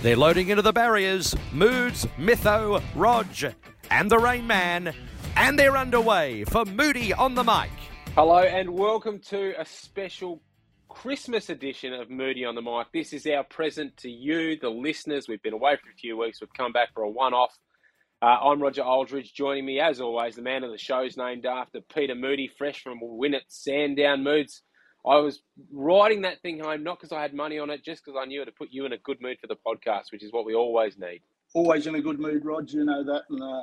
They're loading into the barriers. Moods, Mytho, Rog, and the Rain Man. And they're underway for Moody on the mic. Hello and welcome to a special Christmas edition of Moody on the mic. This is our present to you, the listeners. We've been away for a few weeks. We've come back for a one-off. Uh, I'm Roger Aldridge. Joining me, as always, the man of the show's named after Peter Moody, fresh from Win Sandown Moods. I was riding that thing home not because I had money on it, just because I knew it to put you in a good mood for the podcast, which is what we always need. Always in a good mood, Rod. You know that. And, uh,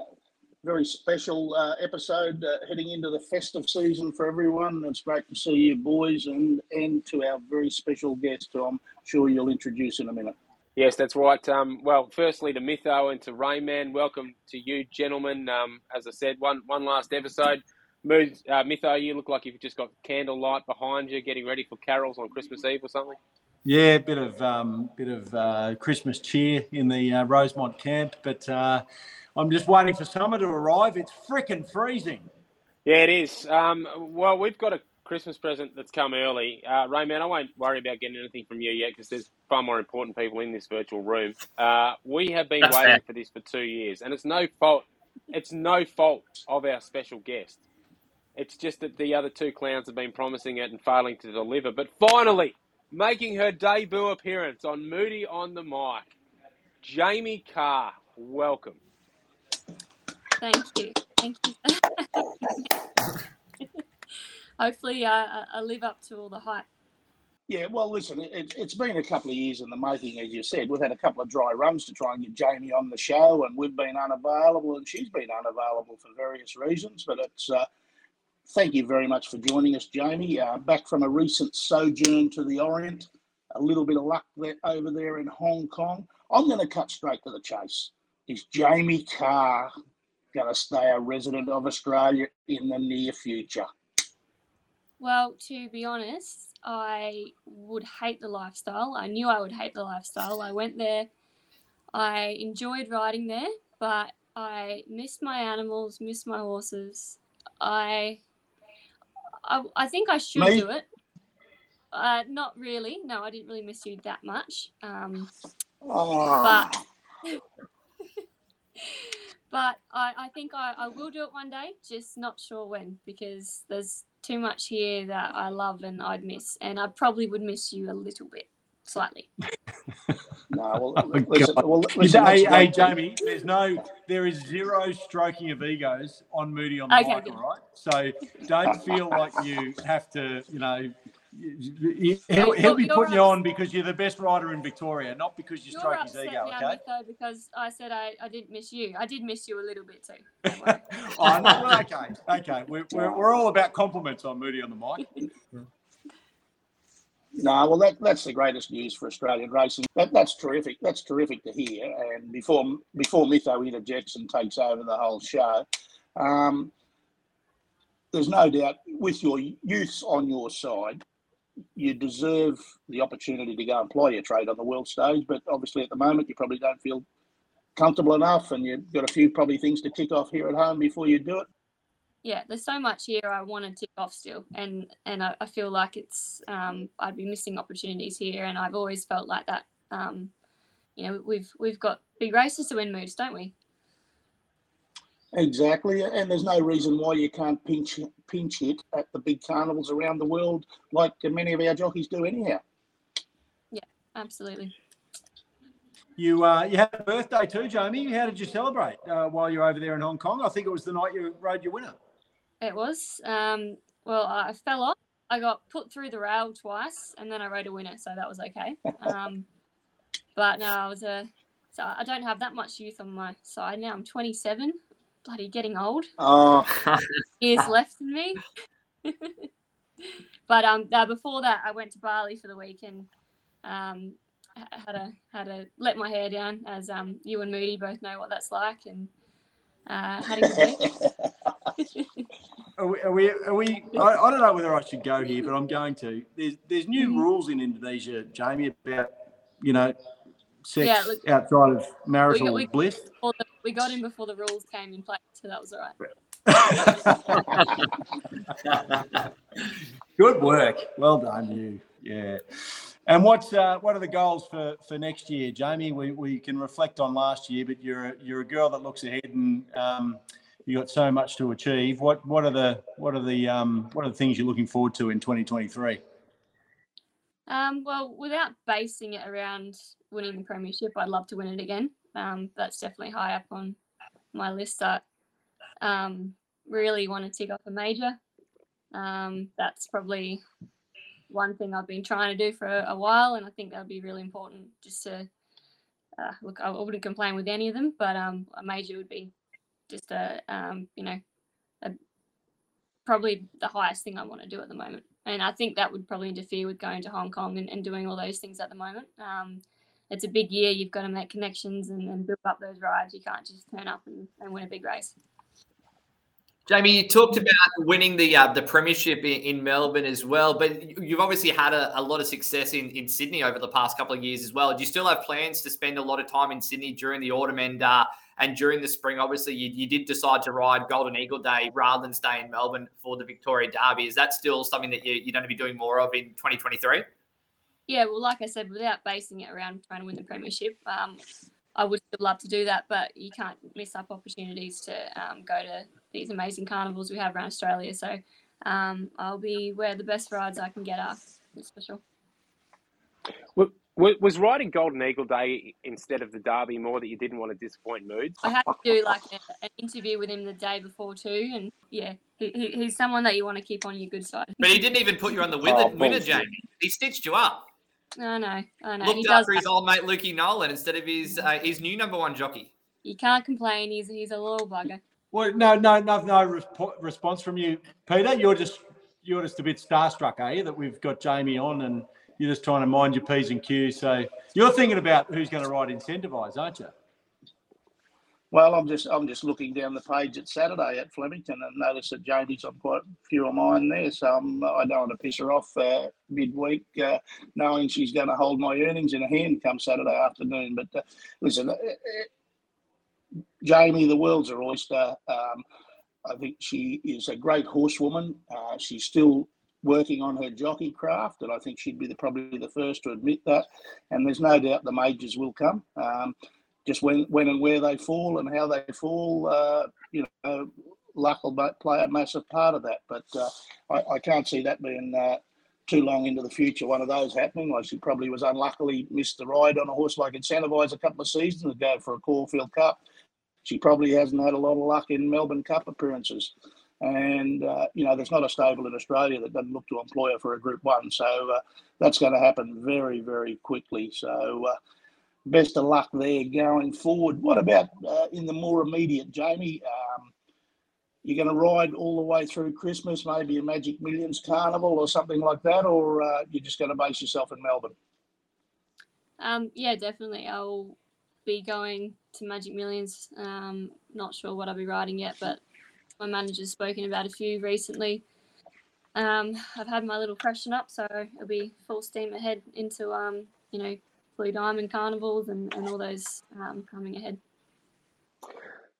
very special uh, episode uh, heading into the festive season for everyone. It's great to see you, boys, and and to our very special guest, who I'm sure you'll introduce in a minute. Yes, that's right. Um, well, firstly to Mytho and to Rayman, welcome to you, gentlemen. Um, as I said, one one last episode. Mood, uh, Mytho, you look like you've just got candlelight behind you, getting ready for carols on Christmas Eve or something. Yeah, a bit of um, bit of uh, Christmas cheer in the uh, Rosemont camp, but uh, I'm just waiting for summer to arrive. It's freaking freezing. Yeah, it is. Um, well, we've got a Christmas present that's come early. Uh, Rayman, I won't worry about getting anything from you yet because there's far more important people in this virtual room. Uh, we have been that's waiting fair. for this for two years, and it's no fault. It's no fault of our special guest. It's just that the other two clowns have been promising it and failing to deliver. But finally, making her debut appearance on Moody on the mic, Jamie Kah. Welcome. Thank you. Thank you. Hopefully, uh, I live up to all the hype. Yeah, well, listen, it, has been a couple of years in the making, as you said. We've had a couple of dry runs to try and get Jamie on the show, and we've been unavailable, and she's been unavailable for various reasons. But it's uh, thank you very much for joining us, Jamie. Uh, back from a recent sojourn to the Orient, a little bit of luck there, over there in Hong Kong. I'm going to cut straight to the chase. Is Jamie Kah going to stay a resident of Australia in the near future? Well, to be honest, I would hate the lifestyle. I knew I would hate the lifestyle. I went there. I enjoyed riding there, but I missed my animals, missed my horses. I I, I think I should do it. Uh, not really. No, I didn't really miss you that much. Um, oh. But but I, I think I, I will do it one day. Just not sure when because there's too much here that I love and I'd miss, and I probably would miss you a little bit, slightly. no, well, oh, listen, well, listen, hey, hey, Jamie, there's no, there is zero stroking of egos on Moody on the okay, mic, all right? So don't feel like you have to, you know, he'll, he'll be putting you on because you're the best rider in Victoria, not because you stroke his ego. Okay? Though, because I said I, I didn't miss you. I did miss you a little bit too. oh, no, okay, okay. We're, we're, we're all about compliments on Moody on the mic. No, well, that, that's the greatest news for Australian racing. That, that's terrific. That's terrific to hear. And before before Mytho interjects and takes over the whole show, um, there's no doubt with your youth on your side, you deserve the opportunity to go and ply your trade on the world stage. But obviously, at the moment, you probably don't feel comfortable enough, and you've got a few probably things to tick off here at home before you do it. Yeah, there's so much here I want to tick off still, and and I, I feel like it's um, I'd be missing opportunities here, and I've always felt like that. Um, you know, we've we've got big races to win, moves, don't we? Exactly, and there's no reason why you can't pinch pinch hit at the big carnivals around the world like many of our jockeys do, anyhow. Yeah, absolutely. You uh, you had a birthday too, Jamie. How did you celebrate uh, while you're over there in Hong Kong? I think it was the night you rode your winner. It was. Um, well, I fell off. I got put through the rail twice, and then I rode a winner, so that was okay. Um, but no, I was a. So I don't have that much youth on my side now. I'm 27 bloody getting old. Oh, years left in me. but um, before that, I went to Bali for the week and um, had to had to let my hair down, as um, you and Moody both know what that's like, and uh, had a good week. Are we, are we, are we I, I, don't know whether I should go here, but I'm going to. There's, there's new mm-hmm. rules in Indonesia, Jamie, about, you know, sex yeah, look, outside of marital we, we, bliss. We got in before the rules came in place, so that was all right. Good work. Well done, you. Yeah. And what's uh, what are the goals for, for next year, Jamie? We, we can reflect on last year, but you're a, you're a girl that looks ahead and um, you got so much to achieve. What what are the what are the um, what are the things you're looking forward to in 2023? Um, well, without basing it around winning the premiership, I'd love to win it again. Um, that's definitely high up on my list. I um, really want to tick off a major. Um, that's probably one thing I've been trying to do for a while, and I think that would be really important. Just to uh, look, I wouldn't complain with any of them, but um, a major would be just a um, you know, a, probably the highest thing I want to do at the moment. And I think that would probably interfere with going to Hong Kong and, and doing all those things at the moment. Um, it's a big year. You've got to make connections and, and build up those rides. You can't just turn up and, and win a big race. Jamie, you talked about winning the uh, the premiership in, in, Melbourne as well, but you've obviously had a, a, lot of success in, in Sydney over the past couple of years as well. Do you still have plans to spend a lot of time in Sydney during the autumn and uh, and during the spring? Obviously, you, you did decide to ride Golden Eagle Day rather than stay in Melbourne for the Victoria Derby. Is that still something that you, you're going to be doing more of in 2023? Yeah, well, like I said, without basing it around trying to win the premiership, um, I would still love to do that, but you can't miss up opportunities to um, go to these amazing carnivals we have around Australia. So um, I'll be where the best rides I can get are. That's for sure. Well, was riding Golden Eagle Day instead of the Derby more that you didn't want to disappoint Moods? I had to do like a, an interview with him the day before too, and yeah, he, he, he's someone that you want to keep on your good side. But he didn't even put you on the winner, oh, winner Jamie. He stitched you up. I know, I know. Looked he after does his old mate Lukey Nolan instead of his uh, his new number one jockey. You can't complain. He's he's a little bugger. Well, no, no, no, no response from you, Peter. You're just you're just a bit starstruck, are you? That we've got Jamie on, and you're just trying to mind your p's and q's. So you're thinking about who's going to ride incentivise, aren't you? Well, I'm just I'm just looking down the page at Saturday at Flemington and notice that Jamie's on quite a few of mine there. So um, I don't want to piss her off uh, midweek, uh, knowing she's going to hold my earnings in her hand come Saturday afternoon. But uh, listen, uh, uh, Jamie, the world's her oyster. Um, I think she is a great horsewoman. Uh, she's still working on her jockey craft, and I think she'd be the, probably the first to admit that. And there's no doubt the majors will come. Um, just when when and where they fall and how they fall, uh, you know, luck will play a massive part of that. But uh, I, I, can't see that being uh, too long into the future. One of those happening. Like she probably was unluckily missed the ride on a horse like Incentivise a couple of seasons ago for a Caulfield Cup. She probably hasn't had a lot of luck in Melbourne Cup appearances. And, uh, you know, there's not a stable in Australia that doesn't look to employ her for a Group 1. So uh, that's going to happen very, very quickly. So uh, best of luck there going forward. What about uh, in the more immediate, Jamie? Um, you're going to ride all the way through Christmas, maybe a Magic Millions Carnival or something like that, or uh, you're just going to base yourself in Melbourne? Um, yeah, definitely. I'll be going to Magic Millions. Um, not sure what I'll be riding yet, but my manager's spoken about a few recently. Um, I've had my little freshen up, so it'll be full steam ahead into um, you know Blue Diamond carnivals and, and all those um, coming ahead.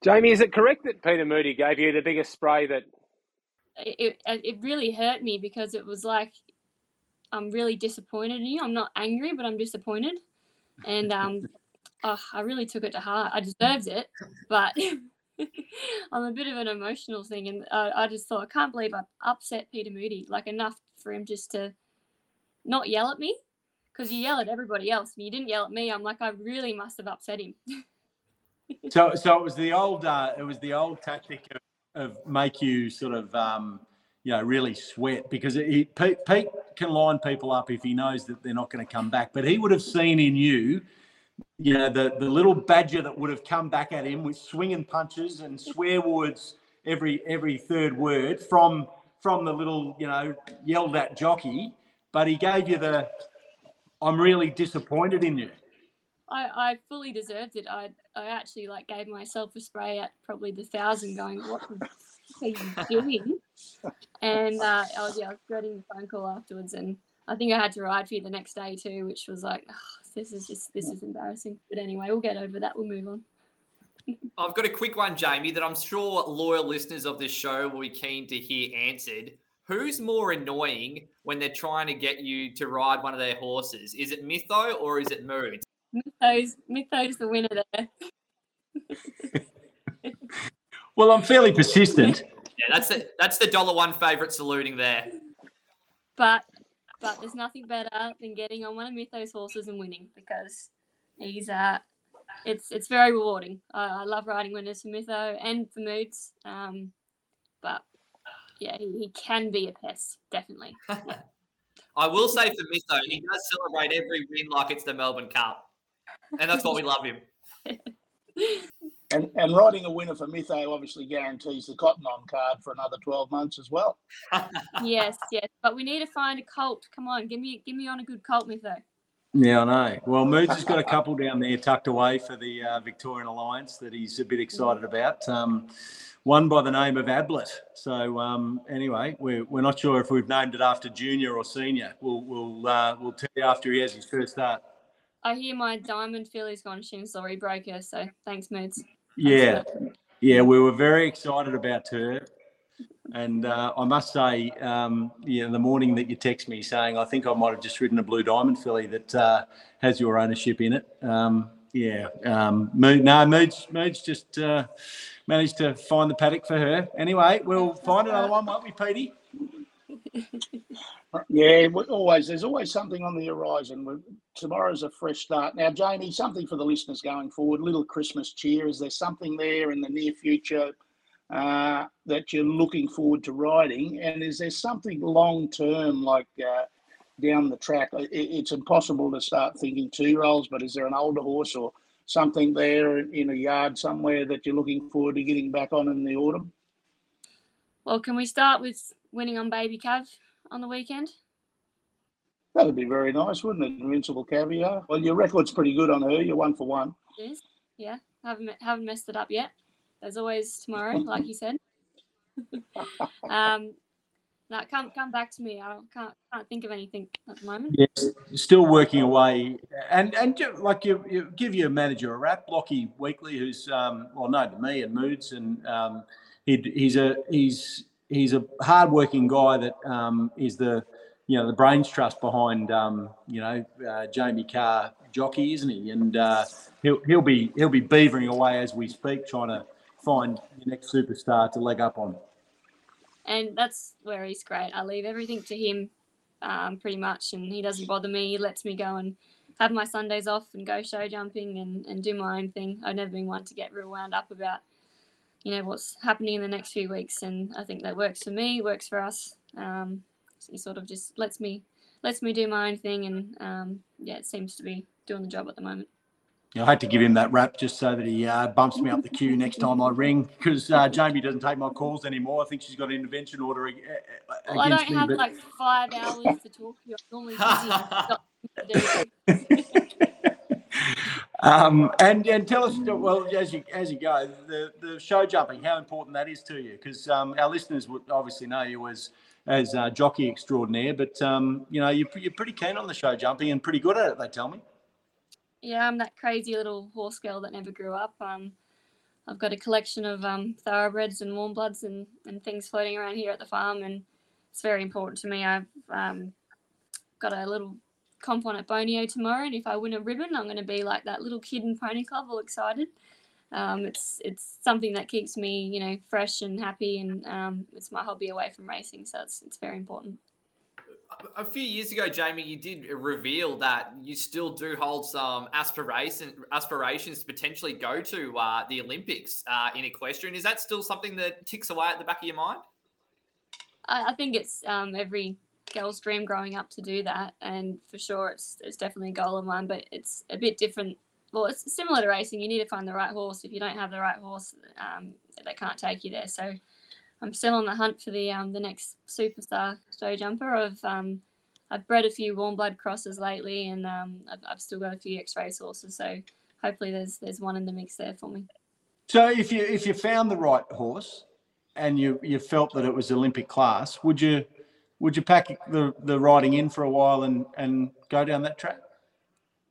Jamie, is it correct that Peter Moody gave you the biggest spray that? It, it, really hurt me because it was like I'm really disappointed in you. I'm not angry, but I'm disappointed, and um, oh, I really took it to heart. I deserved it, but I'm a bit of an emotional thing, and I just thought I can't believe I upset Peter Moody like enough for him just to not yell at me because you yell at everybody else and you didn't yell at me. I'm like, I really must have upset him. so, so it was the old, uh, it was the old tactic of, of make you sort of, um, you know, really sweat because Pete, Pete can line people up if he knows that they're not going to come back. But he would have seen in you, you know, the the little badger that would have come back at him with swinging punches and swear words every every third word from from the little, you know, yelled at jockey. But he gave you the I'm really disappointed in you. I, I fully deserved it. I I actually like gave myself a spray at probably the thousand, going, "What are you doing?" and uh, I was yeah, I was dreading the phone call afterwards, and I think I had to ride for you the next day too, which was like, oh, "This is just this is embarrassing." But anyway, we'll get over that. We'll move on. I've got a quick one, Jamie, that I'm sure loyal listeners of this show will be keen to hear answered. who's more annoying when they're trying to get you to ride one of their horses? Is it Mytho or is it Moods? Mythos, Mythos the winner there. Well, I'm fairly persistent. Yeah, that's the that's the dollar one favorite saluting there. But but there's nothing better than getting on one of Mythos horses and winning because he's uh it's it's very rewarding. I, I love riding winners for Mytho and for Moods. Um, but yeah, he, he can be a pest, definitely. I will say for Mytho, he does celebrate every win like it's the Melbourne Cup, and that's why we love him. And, and riding a winner for Mytho obviously guarantees the Cotton On card for another 12 months as well. yes, yes. But we need to find a colt. Come on, give me give me on a good colt Mytho. Yeah, I know. Well, Moods has got a couple down there tucked away for the uh, Victorian Alliance that he's a bit excited about. Um, one by the name of Ablet. So um, anyway, we're, we're not sure if we've named it after junior or senior. We'll we'll uh, we'll tell you after he has his first start. I hear my diamond filly's gone Shinsley broker, so thanks, Moods. Yeah, yeah, we were very excited about her. And uh, I must say, um, yeah, the morning that you text me saying, I think I might have just ridden a Blue Diamond filly that uh, has your ownership in it. Um, yeah, um, Mood, no, Mood's, Mood's just uh, managed to find the paddock for her. Anyway, we'll find another one, won't we, Petey? Yeah, always. There's always something on the horizon. We- Tomorrow's a fresh start. Now, Jamie, something for the listeners going forward. Little Christmas cheer. Is there something there in the near future uh, that you're looking forward to riding? And is there something long term, like uh, down the track? It, it's impossible to start thinking two year olds, but is there an older horse or something there in a yard somewhere that you're looking forward to getting back on in the autumn? Well, can we start with winning on Baby Cav on the weekend? That'd be very nice, wouldn't it? Invincible Caviar. Well, your record's pretty good on her. You're one for one. It is. Yeah, haven't haven't messed it up yet. There's always tomorrow, like you said. um, now come come back to me. I can't can't think of anything at the moment. Yes, still working away, and and ju- like you, you give your manager a rap, Lockie Weekly, who's um, well known to me and Moods, and um, he, he's a he's he's a hardworking guy that um, is the you know the brains trust behind um, you know uh, Jamie Kah jockey, isn't he? And uh, he'll he'll be he'll be beavering away as we speak, trying to find the next superstar to leg up on. and that's where he's great. I leave everything to him, um, pretty much, and he doesn't bother me. He lets me go and have my Sundays off and go show jumping and, and do my own thing. I've never been one to get real wound up about, you know, what's happening in the next few weeks, and I think that works for me, works for us. Um, he sort of just lets me lets me do my own thing, and um, yeah, it seems to be doing the job at the moment. Yeah, I had to give him that rap just so that he uh, bumps me up the queue next time I ring because uh, Jamie doesn't take my calls anymore. I think she's got an intervention order ag- uh, Well, I against don't me. have but- like five hours to talk to you. I'm normally busy. I've got something to do. Um, and and tell us, well, as you as you go, the, the show jumping, how important that is to you, because um, our listeners would obviously know you as as uh, jockey extraordinaire, but um, you know you're, you're pretty keen on the show jumping and pretty good at it. They tell me. Yeah, I'm that crazy little horse girl that never grew up. Um, I've got a collection of um, thoroughbreds and warm bloods and, and things floating around here at the farm, and it's very important to me. I've um, got a little comp on at Boneo tomorrow, and if I win a ribbon, I'm going to be like that little kid in Pony Club, all excited. Um, it's it's something that keeps me, you know, fresh and happy, and um, it's my hobby away from racing, so it's it's very important. A few years ago, Jamie, you did reveal that you still do hold some aspiration, aspirations to potentially go to uh, the Olympics uh, in equestrian. Is that still something that ticks away at the back of your mind? I, I think it's um, every girl's dream growing up to do that, and for sure, it's it's definitely a goal of mine. But it's a bit different. Well, it's similar to racing. You need to find the right horse. If you don't have the right horse, um, they can't take you there. So I'm still on the hunt for the um, the next superstar show jumper. Of um, I've bred a few warm blood crosses lately, and um, I've, I've still got a few X race horses. So hopefully, there's there's one in the mix there for me. So if you if you found the right horse and you you felt that it was Olympic class, would you would you pack the the riding in for a while and and go down that track?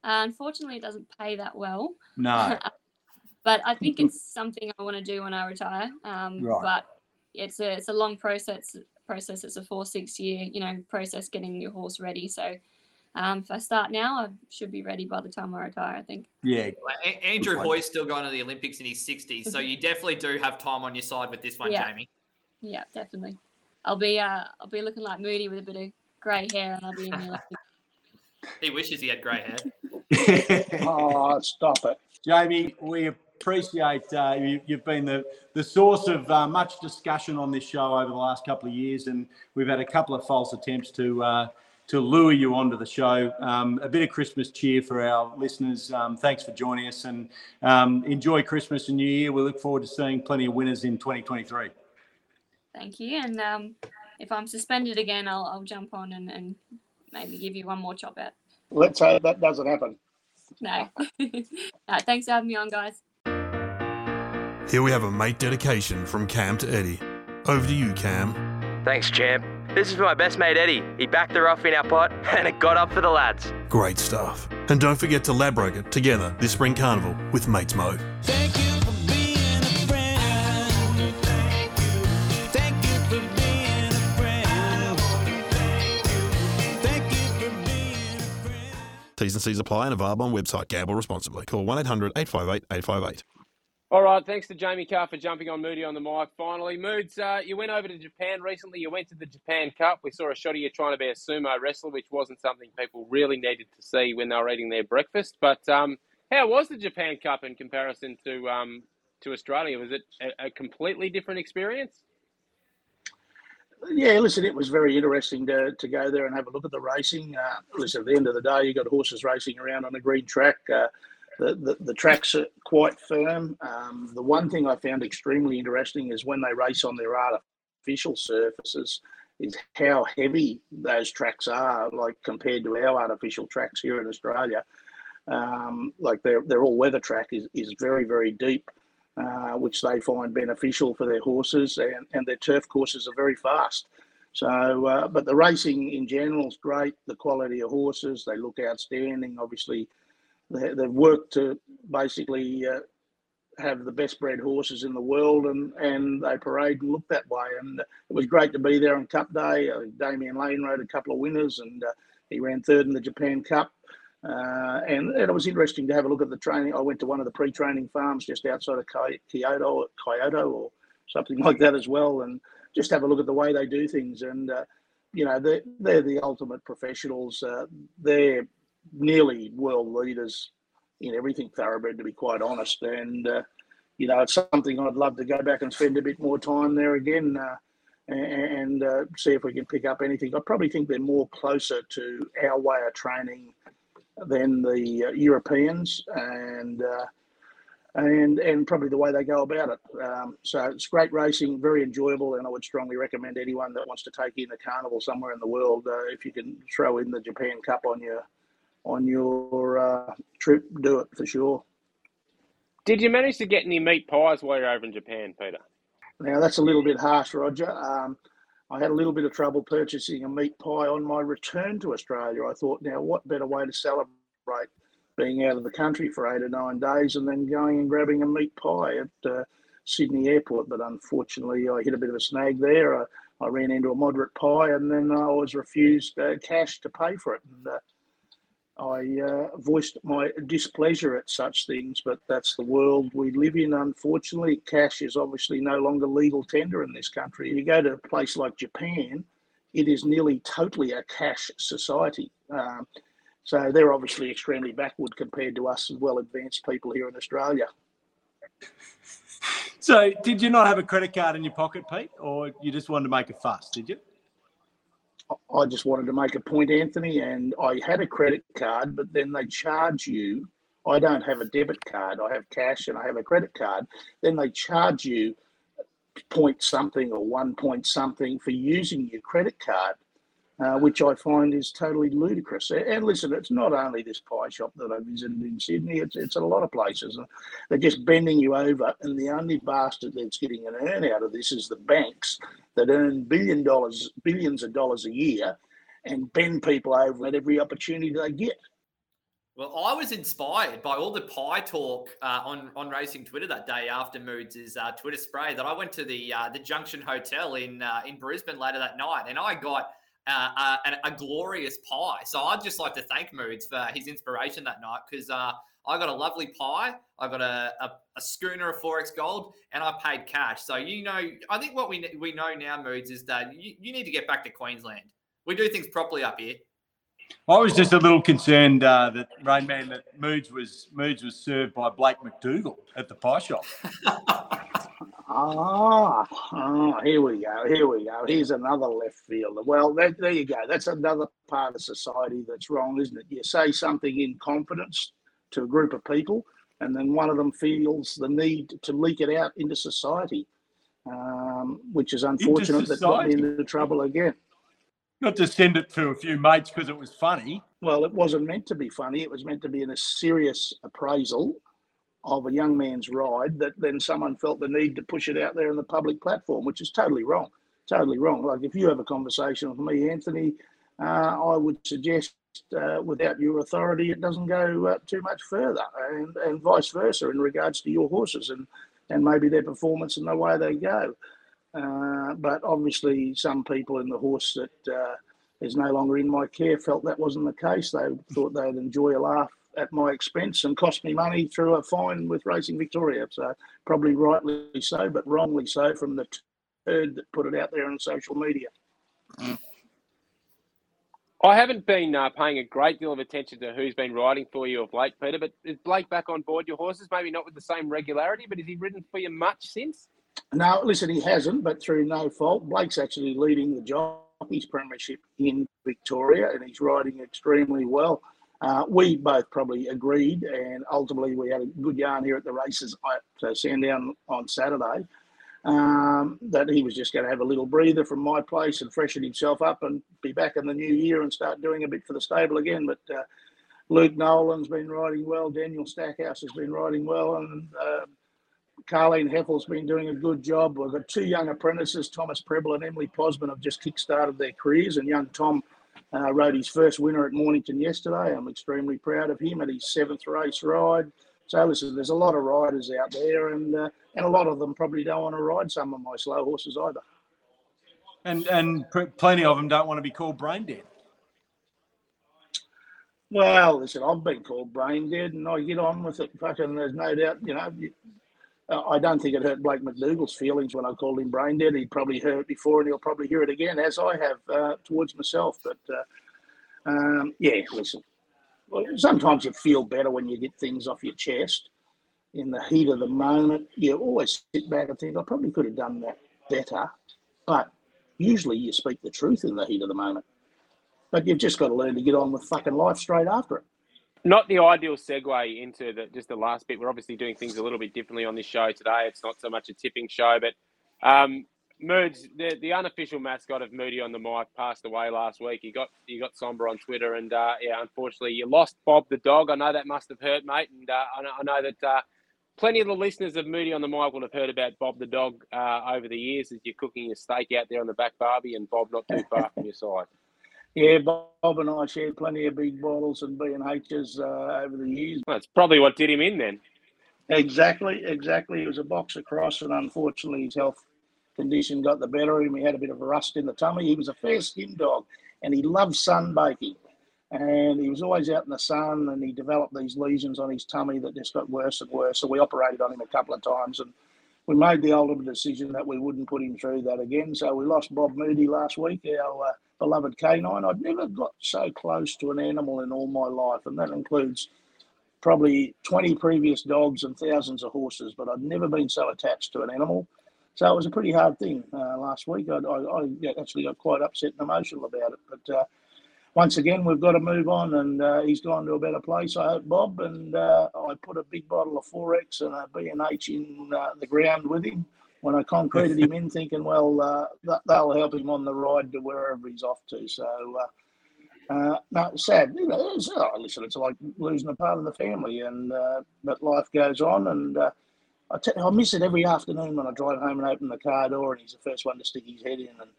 Uh, unfortunately, it doesn't pay that well. No. but I think it's something I want to do when I retire. Um, Right. But it's a it's a long process process. It's a four six year you know process getting your horse ready. So um, if I start now, I should be ready by the time I retire. I think. Yeah. A- Andrew Hoy's still going to the Olympics in his 60s, so you definitely do have time on your side with this one, Yeah. Jamie. Yeah, definitely. I'll be uh, I'll be looking like Moody with a bit of grey hair, and I'll be in the Olympics. He wishes he had grey hair. Oh, stop it. Jamie, we appreciate uh, you, you've been the, the source of uh, much discussion on this show over the last couple of years, and we've had a couple of false attempts to uh, to lure you onto the show. Um, a bit of Christmas cheer for our listeners. Um, thanks for joining us, and um, enjoy Christmas and New Year. We look forward to seeing plenty of winners in 2023. Thank you. And um, if I'm suspended again, I'll, I'll jump on and, and maybe give you one more chop out. Let's hope that doesn't happen. No. no. Thanks for having me on, guys. Here we have a mate dedication from Cam to Eddie. Over to you, Cam. Thanks, champ. This is for my best mate Eddie. He backed the rough in our pot and it got up for the lads. Great stuff. And don't forget to Ladbroke it together this spring carnival with Mates Mo. Thank you T's and C's apply and available on website. Gamble responsibly. Call 1 800 858 858. All right, thanks to Jamie Kah for jumping on Moody on the mic. Finally, Moods, uh, you went over to Japan recently. You went to the Japan Cup. We saw a shot of you trying to be a sumo wrestler, which wasn't something people really needed to see when they were eating their breakfast. But um, how was the Japan Cup in comparison to um, to Australia? Was it a, a completely different experience? Yeah, listen, it was very interesting to, to go there and have a look at the racing. Uh, listen, at the end of the day, you got horses racing around on a green track. Uh, the, the, the tracks are quite firm. Um, the one thing I found extremely interesting is when they race on their artificial surfaces, is how heavy those tracks are, like compared to our artificial tracks here in Australia. Um, like they're all weather track is, is very very deep, uh, which they find beneficial for their horses, and, and their turf courses are very fast. So, uh, but the racing in general is great. The quality of horses, they look outstanding. Obviously, they, they've worked to basically uh, have the best bred horses in the world, and, and they parade and look that way. And it was great to be there on Cup Day. Uh, Damian Lane rode a couple of winners, and uh, he ran third in the Japan Cup. Uh, and, and it was interesting to have a look at the training. I went to one of the pre-training farms just outside of Kyoto, Kyoto, or something like that as well, and just have a look at the way they do things. And uh, you know, they're they're the ultimate professionals. Uh, they're nearly world leaders in everything thoroughbred, to be quite honest. And uh, you know, it's something I'd love to go back and spend a bit more time there again. Uh, and, and uh, see if we can pick up anything. I probably think they're more closer to our way of training than the uh, Europeans, and uh, and and probably the way they go about it. Um, so it's great racing, very enjoyable, and I would strongly recommend anyone that wants to take in a carnival somewhere in the world, uh, if you can throw in the Japan Cup on your on your uh, trip, do it for sure. Did you manage to get any meat pies while you're over in Japan, Peter? Now that's a little bit harsh, Roger. Um, I had a little bit of trouble purchasing a meat pie on my return to Australia. I thought, now what better way to celebrate being out of the country for eight or nine days and then going and grabbing a meat pie at uh, Sydney Airport? But unfortunately, I hit a bit of a snag there. I, I ran into a moderate pie and then I was refused uh, cash to pay for it. And, uh, I uh, voiced my displeasure at such things, but that's the world we live in. Unfortunately, cash is obviously no longer legal tender in this country. If you go to a place like Japan, it is nearly totally a cash society. Um, so they're obviously extremely backward compared to us well advanced people here in Australia. So, did you not have a credit card in your pocket, Pete, or you just wanted to make a fuss? Did you? I just wanted to make a point, Anthony, and I had a credit card, but then they charge you. I don't have a debit card. I have cash and I have a credit card. Then they charge you point something or one point something for using your credit card, uh, which I find is totally ludicrous. And listen, it's not only this pie shop that I visited in Sydney, it's, it's a lot of places. They're just bending you over, and the only bastard that's getting an earn out of this is the banks that earn billion dollars, billions of dollars a year, and bend people over at every opportunity they get. Well, I was inspired by all the pie talk uh, on on racing Twitter that day after Moods' uh, Twitter spray that I went to the uh, the Junction Hotel in uh, in Brisbane later that night, and I got uh, a, a glorious pie. So I'd just like to thank Moods for his inspiration that night because uh, I got a lovely pie, I got a, a, a schooner of XXXX Gold, and I paid cash. So you know, I think what we we know now, Moods, is that you, you need to get back to Queensland. We do things properly up here. I was just a little concerned uh, that Rain Man that Moods was Moods was served by Blake McDougall at the pie shop. Ah, ah, here we go. Here we go. Here's another left fielder. Well, that, there you go. That's another part of society that's wrong, isn't it? You say something in confidence to a group of people, and then one of them feels the need to leak it out into society, um, which is unfortunate that got me into trouble again. Not to send it to a few mates because it was funny. Well, it wasn't meant to be funny. It was meant to be in a serious appraisal of a young man's ride that then someone felt the need to push it out there in the public platform, which is totally wrong. Totally wrong. Like if you have a conversation with me, Anthony, uh, I would suggest uh, without your authority, it doesn't go uh, too much further, and, and vice versa in regards to your horses and, and maybe their performance and the way they go. Uh, but obviously, some people in the horse that uh, is no longer in my care felt that wasn't the case. They thought they'd enjoy a laugh at my expense and cost me money through a fine with Racing Victoria. So probably rightly so, but wrongly so from the turd that put it out there on social media. I haven't been uh, paying a great deal of attention to who's been riding for you of late, Peter. But is Blake back on board your horses? Maybe not with the same regularity, but has he ridden for you much since? No, listen, he hasn't, but through no fault. Blake's actually leading the Jockeys Premiership in Victoria, and he's riding extremely well. Uh, we both probably agreed, and ultimately we had a good yarn here at the races at uh, Sandown on Saturday. Um, that he was just going to have a little breather from my place and freshen himself up and be back in the new year and start doing a bit for the stable again. But uh, Luke Nolan's been riding well, Daniel Stackhouse has been riding well, and uh, Carleen Hefel's been doing a good job. We've got two young apprentices, Thomas Prebble and Emily Pozman, have just kick-started their careers, and young Tom uh, rode his first winner at Mornington yesterday. I'm extremely proud of him at his seventh race ride. So listen, there's a lot of riders out there, and uh, and a lot of them probably don't want to ride some of my slow horses either. And and pr- plenty of them don't want to be called brain dead. Well, listen, I've been called brain dead, and I get on with it. Fucking, there's no doubt. You know, you, uh, I don't think it hurt Blake McDougall's feelings when I called him brain dead. He probably heard it before, and he'll probably hear it again, as I have uh, towards myself. But uh, um, yeah, listen. Well, sometimes you feel better when you get things off your chest in the heat of the moment. You always sit back and think, I probably could have done that better. But usually you speak the truth in the heat of the moment. But you've just got to learn to get on with fucking life straight after it. Not the ideal segue into the, just the last bit. We're obviously doing things a little bit differently on this show today. It's not so much a tipping show, but um, Moods, the, the unofficial mascot of Moody on the mic, passed away last week. You got he got somber on Twitter, and uh, yeah, unfortunately, you lost Bob the dog. I know that must have hurt, mate, and uh, I, know, I know that uh, plenty of the listeners of Moody on the mic will have heard about Bob the dog uh, over the years as you're cooking your steak out there on the back barbie, and Bob not too far from your side. Yeah, Bob and I shared plenty of big bottles and B and H's uh, over the years. That's probably what did him in then. Exactly, exactly. He was a box across, and unfortunately, his health condition got the better of him. He had a bit of a rust in the tummy. He was a fair skinned dog, and he loved sunbaking. And he was always out in the sun, and he developed these lesions on his tummy that just got worse and worse. So we operated on him a couple of times, and we made the ultimate decision that we wouldn't put him through that again. So we lost Bob Moody last week, our uh, beloved canine. I'd never got so close to an animal in all my life, and that includes probably 20 previous dogs and thousands of horses, but I'd never been so attached to an animal. So it was a pretty hard thing uh, last week. I, I, I actually got quite upset and emotional about it. But uh, once again, we've got to move on, and uh, he's gone to a better place. I hope, Bob. And uh, I put a big bottle of XXXX and a B and H in uh, the ground with him when I concreted him in, thinking, well, uh, that, they'll help him on the ride to wherever he's off to. So. Uh, uh, no, sad. You know, it's, oh, listen, it's like losing a part of the family, and uh, but life goes on. And uh, I, t- I miss it every afternoon when I drive home and open the car door, and he's the first one to stick his head in and,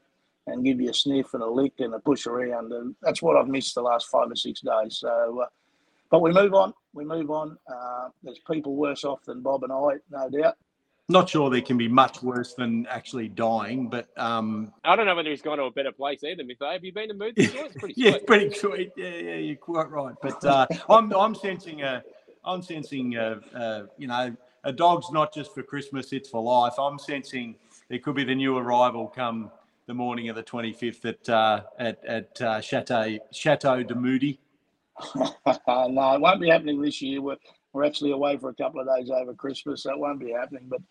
and give you a sniff and a lick and a push around. And that's what I've missed the last five or six days. So, uh, But we move on. We move on. Uh, there's people worse off than Bob and I, no doubt. Not sure there can be much worse than actually dying, but um, I don't know whether he's gone to a better place either, Mytho. Have you been to Moods before? It's pretty yeah, sweet. pretty sweet. Yeah, yeah, you're quite right. But uh, I'm I'm sensing a I'm sensing a, a you know a dog's not just for Christmas; it's for life. I'm sensing it could be the new arrival come the morning of the 25th at uh, at at uh, Chateau Chateau de Moody. no, it won't be happening this year. We're, we're actually away for a couple of days over Christmas, so it won't be happening. But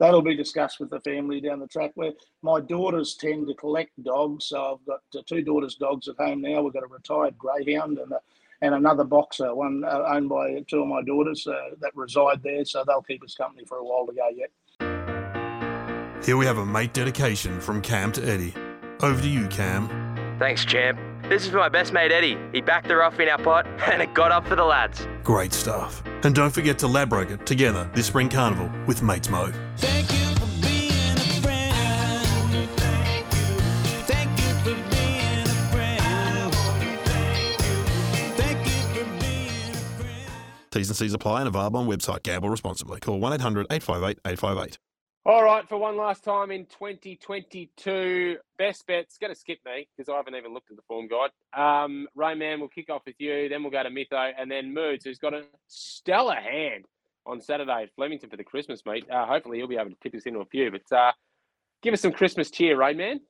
that'll be discussed with the family down the track. Where my daughters tend to collect dogs, so I've got uh, two daughters' dogs at home now. We've got a retired greyhound and a, and another boxer, one uh, owned by two of my daughters uh, that reside there. So they'll keep us company for a while to go yet. Here we have a mate dedication from Cam to Eddie. Over to you, Cam. Thanks, champ. This is for my best mate Eddie. He backed the off in our pot and it got up for the lads. Great stuff. And don't forget to Ladbroke it together this spring carnival with Mates Mo. Thank you for being a friend. Thank you. Thank you for being a friend. Thank you for being a friend. T's and C's apply and available on website. Gamble responsibly. Call 1 800 858 858. All right, for one last time in 2022, best bets. Going to skip me because I haven't even looked at the form guide. Um, Rayman, we'll kick off with you. Then we'll go to Mytho, and then Moods, who's got a stellar hand on Saturday at Flemington for the Christmas meet. Uh, hopefully, he'll be able to tip us into a few. But uh, give us some Christmas cheer, Rayman.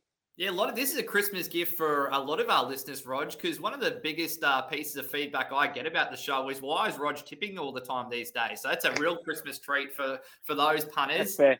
Yeah, a lot of this is a Christmas gift for a lot of our listeners, Rog, because one of the biggest uh, pieces of feedback I get about the show is why is Rog tipping all the time these days? So that's a real Christmas treat for for those punters. fair.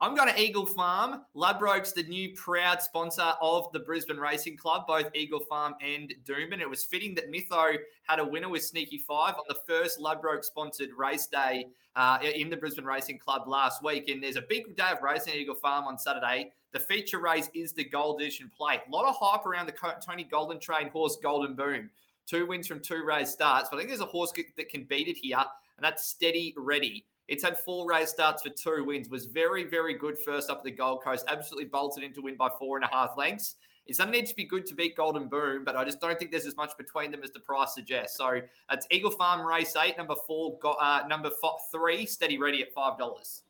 I'm going to Eagle Farm. Ladbroke's the new proud sponsor of the Brisbane Racing Club, both Eagle Farm and Doomben. It was fitting that Mytho had a winner with Sneaky Five on the first Ladbroke sponsored race day uh, in the Brisbane Racing Club last week. And there's a big day of racing at Eagle Farm on Saturday. The feature race is the Gold Edition Plate. A lot of hype around the Tony Gollan Train horse Golden Boom. Two wins from two race starts, but I think there's a horse that can beat it here, and that's Steady Ready. It's had four race starts for two wins. Was very, very good first up at the Gold Coast. Absolutely bolted into win by four and a half lengths. It doesn't need to be good to beat Golden Boom, but I just don't think there's as much between them as the price suggests. So that's Eagle Farm Race Eight, number four, uh, number fo- three, Steady Ready at five dollars.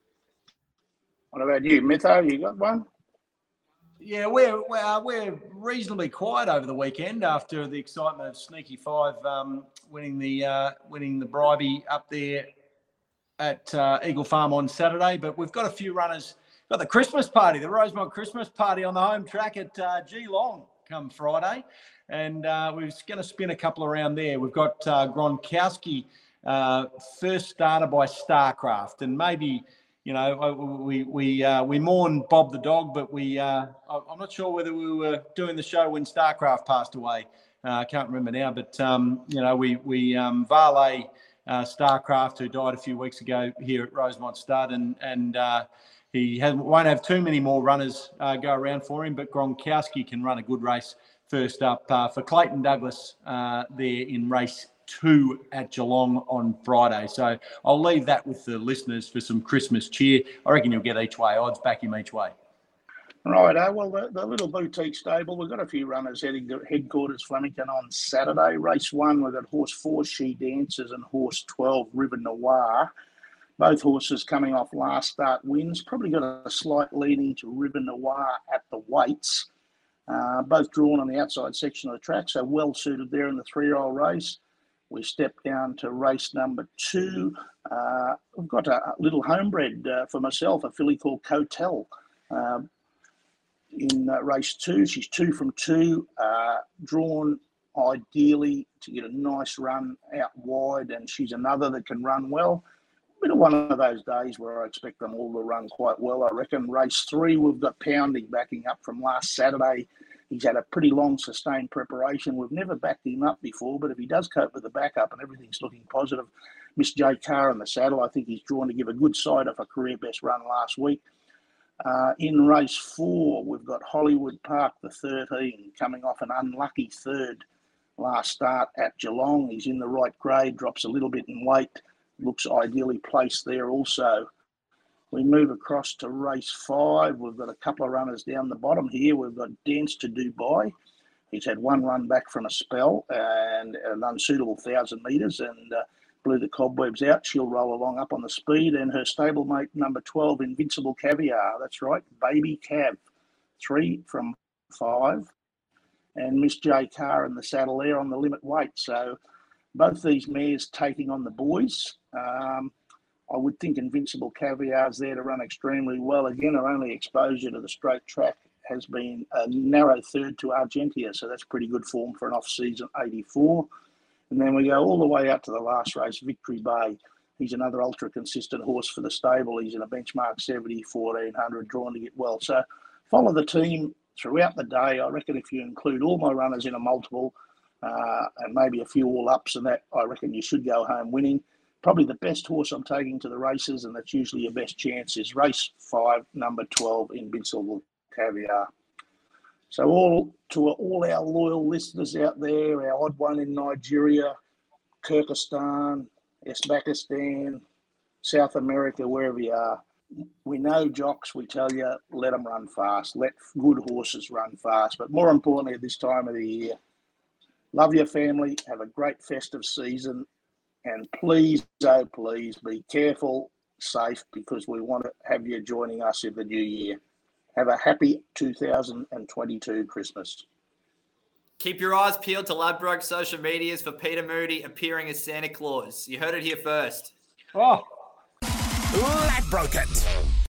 What about you, Mytho? You got one? Yeah, we're we're, reasonably quiet over the weekend after the excitement of Sneaky Five um, winning the uh, winning the bribey up there at uh, Eagle Farm on Saturday. But we've got a few runners. Got the Christmas party, the Rosemont Christmas party on the home track at uh, Geelong come Friday, and uh, we're going to spin a couple around there. We've got uh, Gronkowski, uh, first starter by Starcraft, and maybe you know, we we uh, we mourn Bob the dog, but we uh, I'm not sure whether we were doing the show when Starcraft passed away. Uh, I can't remember now, but um, you know, we we um, uh, Starcraft, who died a few weeks ago here at Rosemont Stud, and and uh, he has, won't have too many more runners uh, go around for him, but Gronkowski can run a good race first up for Clayton Douglas uh, there in race two at Geelong on Friday. So I'll leave that with the listeners for some Christmas cheer. I reckon you'll get each way. Odds back him each way. Right, uh, well, the, the little boutique stable, we've got a few runners heading to headquarters Flemington on Saturday. Race one, we've got horse four, She Dances, and horse 12, River Noir. Both horses coming off last start wins, probably got a slight leaning to River Noir at the weights. Uh, both drawn on the outside section of the track, so well suited there in the three year old race. We step down to race number two. Uh, we've got a, a little homebred uh, for myself, a filly called Cotel. Uh, in uh, race two. She's two from two, uh, drawn ideally to get a nice run out wide, and she's another that can run well. Bit of one of those days where I expect them all to run quite well. I reckon race three, we've got Pounding backing up from last Saturday. He's had a pretty long sustained preparation. We've never backed him up before, but if he does cope with the backup and everything's looking positive, Miss J Kah in the saddle, I think he's drawn to give a good side of a career best run last week. Uh, in race four, we've got Hollywood Park, the 13, coming off an unlucky third last start at Geelong. He's in the right grade, drops a little bit in weight, looks ideally placed there also. We move across to race five. We've got a couple of runners down the bottom here. We've got Dance to Dubai. He's had one run back from a spell and an unsuitable thousand metres and uh, blew the cobwebs out. She'll roll along up on the speed. And her stablemate, number 12, Invincible Caviar. That's right, Baby Cav. Three from five. And Miss J. Kah in the saddle there on the limit weight. So both these mares taking on the boys. Um, I would think Invincible Caviar's there to run extremely well. Again, our only exposure to the straight track has been a narrow third to Argentia, so that's pretty good form for an off-season 84. And then we go all the way out to the last race, Victory Bay. He's another ultra consistent horse for the stable. He's in a benchmark 70, 1400, drawn to get well. So follow the team throughout the day. I reckon if you include all my runners in a multiple uh, and maybe a few all ups and that, I reckon you should go home winning. Probably the best horse I'm taking to the races, and that's usually your best chance, is race five, number 12, Invincible Caviar. So all to all our loyal listeners out there, our odd one in Nigeria, Kyrgyzstan, Uzbekistan, South America, wherever you are, we know jocks. We tell you, let them run fast. Let good horses run fast. But more importantly, at this time of the year, love your family. Have a great festive season, and please, oh please, be careful, safe, because we want to have you joining us in the new year. Have a happy 2022 Christmas. Keep your eyes peeled to Ladbroke social medias for Peter Moody appearing as Santa Claus. You heard it here first. Oh, Ladbroke it.